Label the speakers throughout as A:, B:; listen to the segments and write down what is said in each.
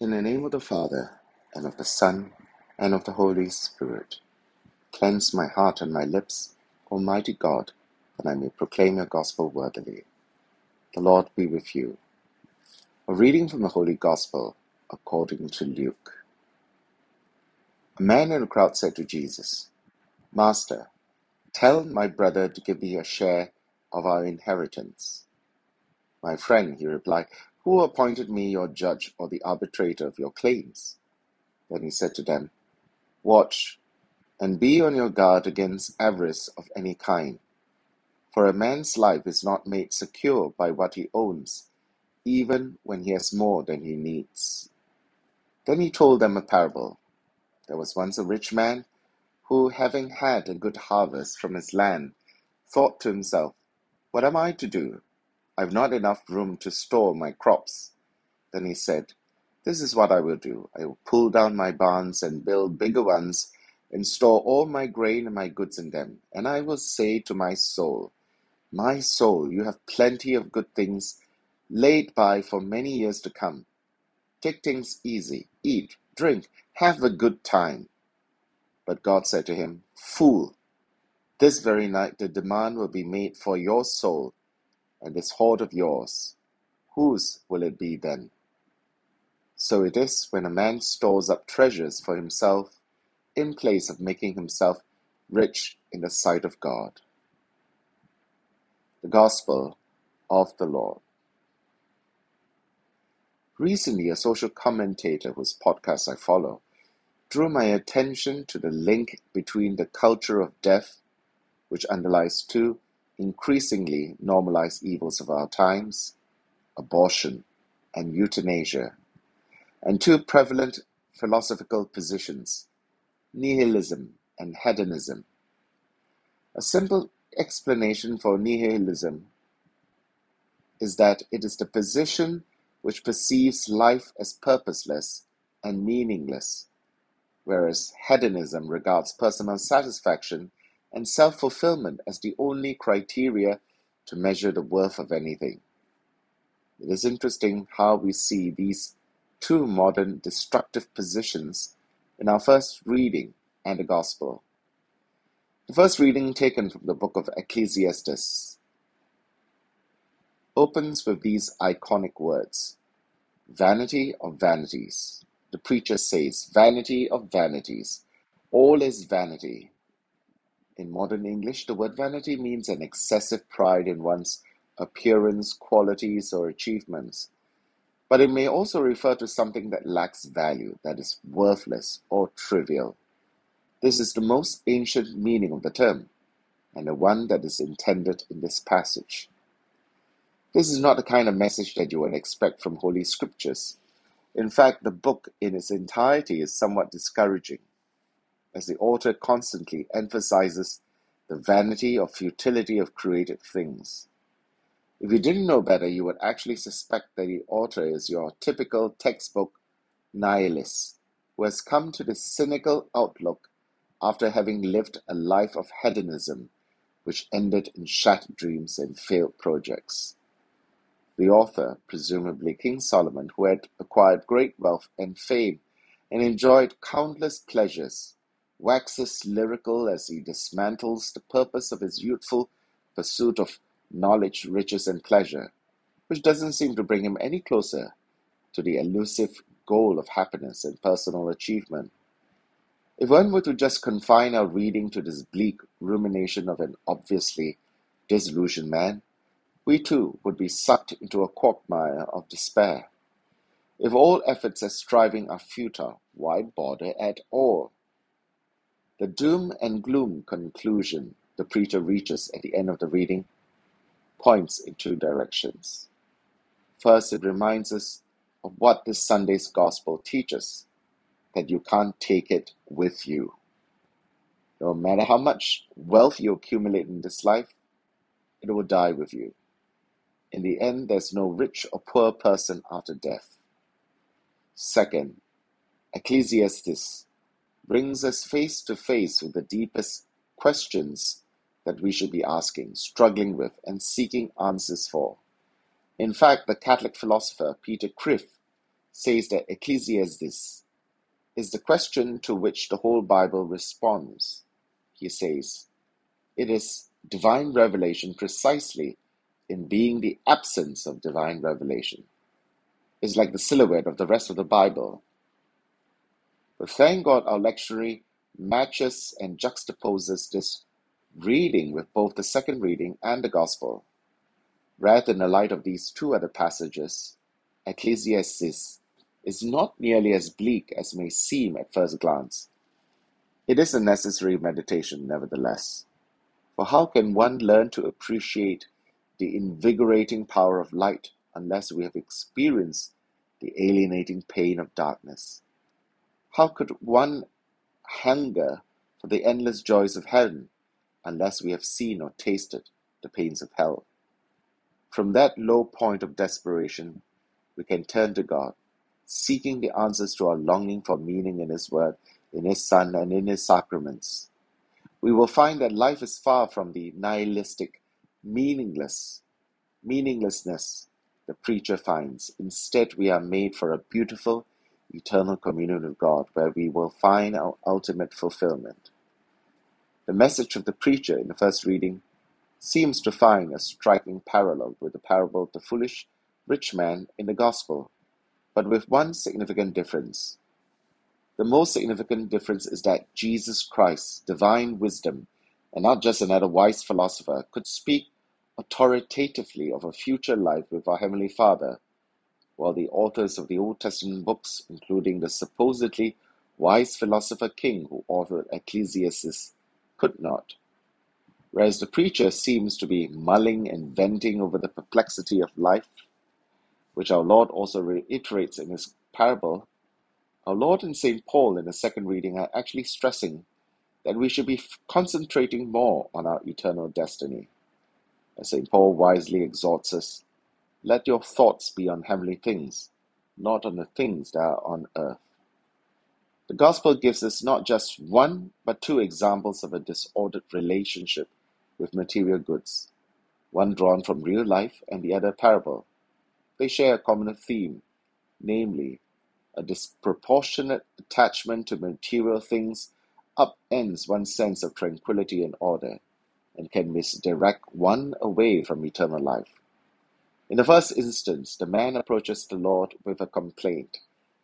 A: In the name of the Father, and of the Son, and of the Holy Spirit, cleanse my heart and my lips, Almighty God, that I may proclaim your gospel worthily. The Lord be with you. A reading from the Holy Gospel according to Luke. A man in the crowd said to Jesus, Master, tell my brother to give me a share of our inheritance. My friend, he replied, who appointed me your judge or the arbitrator of your claims? Then he said to them, Watch, and be on your guard against avarice of any kind. For a man's life is not made secure by what he owns, even when he has more than he needs. Then he told them a parable. There was once a rich man who, having had a good harvest from his land, thought to himself, What am I to do? I've not enough room to store my crops. Then he said, This is what I will do. I will pull down my barns and build bigger ones and store all my grain and my goods in them. And I will say to my soul, My soul, you have plenty of good things laid by for many years to come. Take things easy, eat, drink, have a good time. But God said to him, Fool, this very night the demand will be made for your soul and this hoard of yours, whose will it be then? So it is when a man stores up treasures for himself in place of making himself rich in the sight of God. The Gospel of the Lord. Recently, a social commentator whose podcast I follow drew my attention to the link between the culture of death, which underlies two increasingly normalized evils of our times, abortion and euthanasia, and two prevalent philosophical positions, nihilism and hedonism. A simple explanation for nihilism is that it is the position which perceives life as purposeless and meaningless, whereas hedonism regards personal satisfaction and self-fulfillment as the only criteria to measure the worth of anything. It is interesting how we see these two modern destructive positions in our first reading and the Gospel. The first reading, taken from the book of Ecclesiastes, opens with these iconic words Vanity of vanities. The preacher says, Vanity of vanities. All is vanity. In modern English, the word vanity means an excessive pride in one's appearance, qualities, or achievements. But it may also refer to something that lacks value, that is worthless or trivial. This is the most ancient meaning of the term, and the one that is intended in this passage. This is not the kind of message that you would expect from Holy Scriptures. In fact, the book in its entirety is somewhat discouraging as the author constantly emphasizes the vanity or futility of created things. If you didn't know better, you would actually suspect that the author is your typical textbook nihilist who has come to this cynical outlook after having lived a life of hedonism which ended in shattered dreams and failed projects. The author, presumably King Solomon, who had acquired great wealth and fame and enjoyed countless pleasures, waxes lyrical as he dismantles the purpose of his youthful pursuit of knowledge, riches, and pleasure, which doesn't seem to bring him any closer to the elusive goal of happiness and personal achievement. If one were to just confine our reading to this bleak rumination of an obviously disillusioned man, we too would be sucked into a quagmire of despair. If all efforts at striving are futile, why bother at all? The doom and gloom conclusion the preacher reaches at the end of the reading points in two directions. First, it reminds us of what this Sunday's gospel teaches that you can't take it with you. No matter how much wealth you accumulate in this life, it will die with you. In the end, there's no rich or poor person after death. Second, Ecclesiastes brings us face to face with the deepest questions that we should be asking, struggling with, and seeking answers for. In fact, the Catholic philosopher Peter Kreeft says that Ecclesiastes is the question to which the whole Bible responds. He says, it is divine revelation precisely in being the absence of divine revelation. It's like the silhouette of the rest of the Bible. But thank God our lectionary matches and juxtaposes this reading with both the second reading and the Gospel. Read in the light of these two other passages, Ecclesiastes is not nearly as bleak as may seem at first glance. It is a necessary meditation, nevertheless. For how can one learn to appreciate the invigorating power of light unless we have experienced the alienating pain of darkness? How could one hunger for the endless joys of heaven unless we have seen or tasted the pains of hell? From that low point of desperation, we can turn to God, seeking the answers to our longing for meaning in His Word, in His Son, and in His sacraments. We will find that life is far from the nihilistic, meaningless, meaninglessness the preacher finds. Instead, we are made for a beautiful, eternal communion with God, where we will find our ultimate fulfillment. The message of the preacher in the first reading seems to find a striking parallel with the parable of the foolish rich man in the Gospel, but with one significant difference. The most significant difference is that Jesus Christ, divine wisdom, and not just another wise philosopher, could speak authoritatively of a future life with our Heavenly Father, while the authors of the Old Testament books, including the supposedly wise philosopher king who authored Ecclesiastes, could not whereas the preacher seems to be mulling and venting over the perplexity of life, which our Lord also reiterates in his parable, our Lord and St. Paul in the second reading are actually stressing that we should be concentrating more on our eternal destiny. As St. Paul wisely exhorts us, let your thoughts be on heavenly things, not on the things that are on earth. The Gospel gives us not just one, but two examples of a disordered relationship with material goods, one drawn from real life and the other parable. They share a common theme, namely, a disproportionate attachment to material things upends one's sense of tranquility and order, and can misdirect one away from eternal life. In the first instance, the man approaches the Lord with a complaint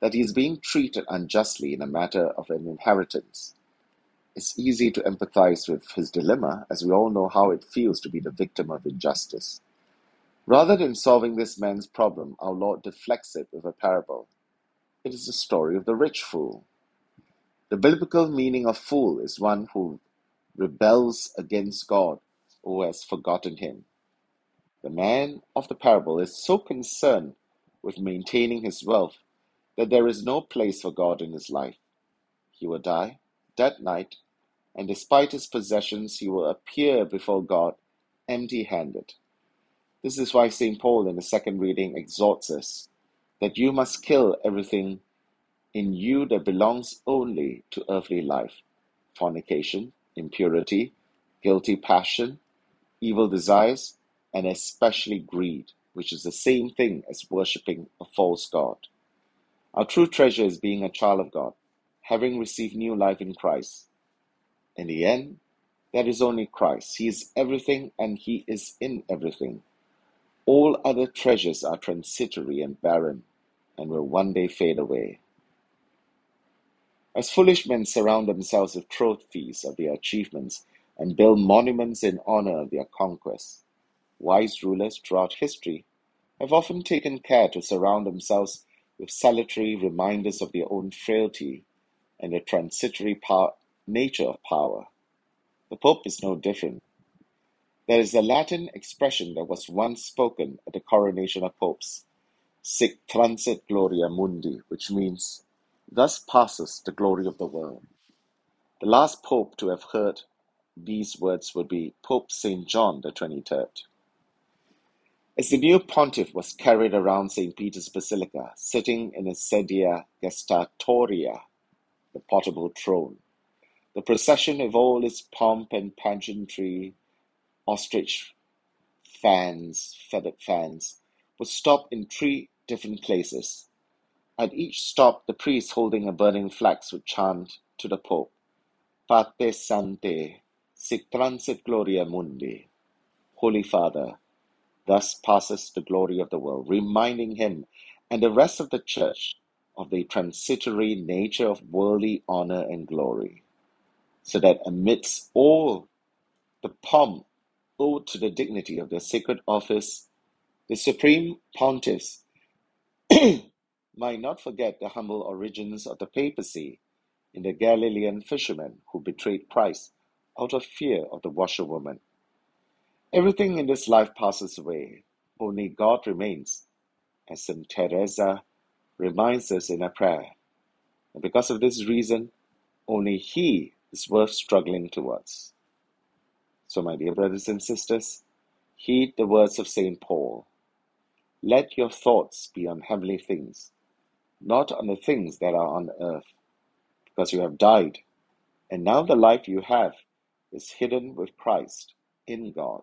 A: that he is being treated unjustly in a matter of an inheritance. It's easy to empathize with his dilemma, as we all know how it feels to be the victim of injustice. Rather than solving this man's problem, our Lord deflects it with a parable. It is the story of the rich fool. The biblical meaning of fool is one who rebels against God or has forgotten him. The man of the parable is so concerned with maintaining his wealth that there is no place for God in his life. He will die that night and despite his possessions, he will appear before God empty handed. This is why St. Paul in the second reading exhorts us that you must kill everything in you that belongs only to earthly life fornication, impurity, guilty passion, evil desires, and especially greed, which is the same thing as worshipping a false God. Our true treasure is being a child of God, having received new life in Christ in the end, that is only Christ. He is everything and He is in everything. All other treasures are transitory and barren and will one day fade away. As foolish men surround themselves with trophies of their achievements and build monuments in honor of their conquests, wise rulers throughout history have often taken care to surround themselves with salutary reminders of their own frailty and the transitory power, nature of power. The Pope is no different. There is a Latin expression that was once spoken at the coronation of popes, sic transit gloria mundi, which means, thus passes the glory of the world. The last pope to have heard these words would be Pope St. John the 23rd. As the new pontiff was carried around St. Peter's Basilica, sitting in a sedia gestatoria, the portable throne, the procession of all its pomp and pageantry, ostrich fans, feathered fans, would stop in three different places. At each stop, the priest holding a burning flax would chant to the Pope, Pater Sancte, sic transit gloria mundi. Holy Father, thus passes the glory of the world, reminding him and the rest of the church of the transitory nature of worldly honor and glory, so that amidst all the pomp owed to the dignity of their sacred office, the supreme pontiffs might not forget the humble origins of the papacy in the Galilean fisherman who betrayed Christ out of fear of the washerwoman. Everything in this life passes away, only God remains, as St. Teresa reminds us in a prayer. And because of this reason, only He is worth struggling towards. So, my dear brothers and sisters, heed the words of St. Paul. Let your thoughts be on heavenly things, not on the things that are on earth, because you have died, and now the life you have is hidden with Christ in God.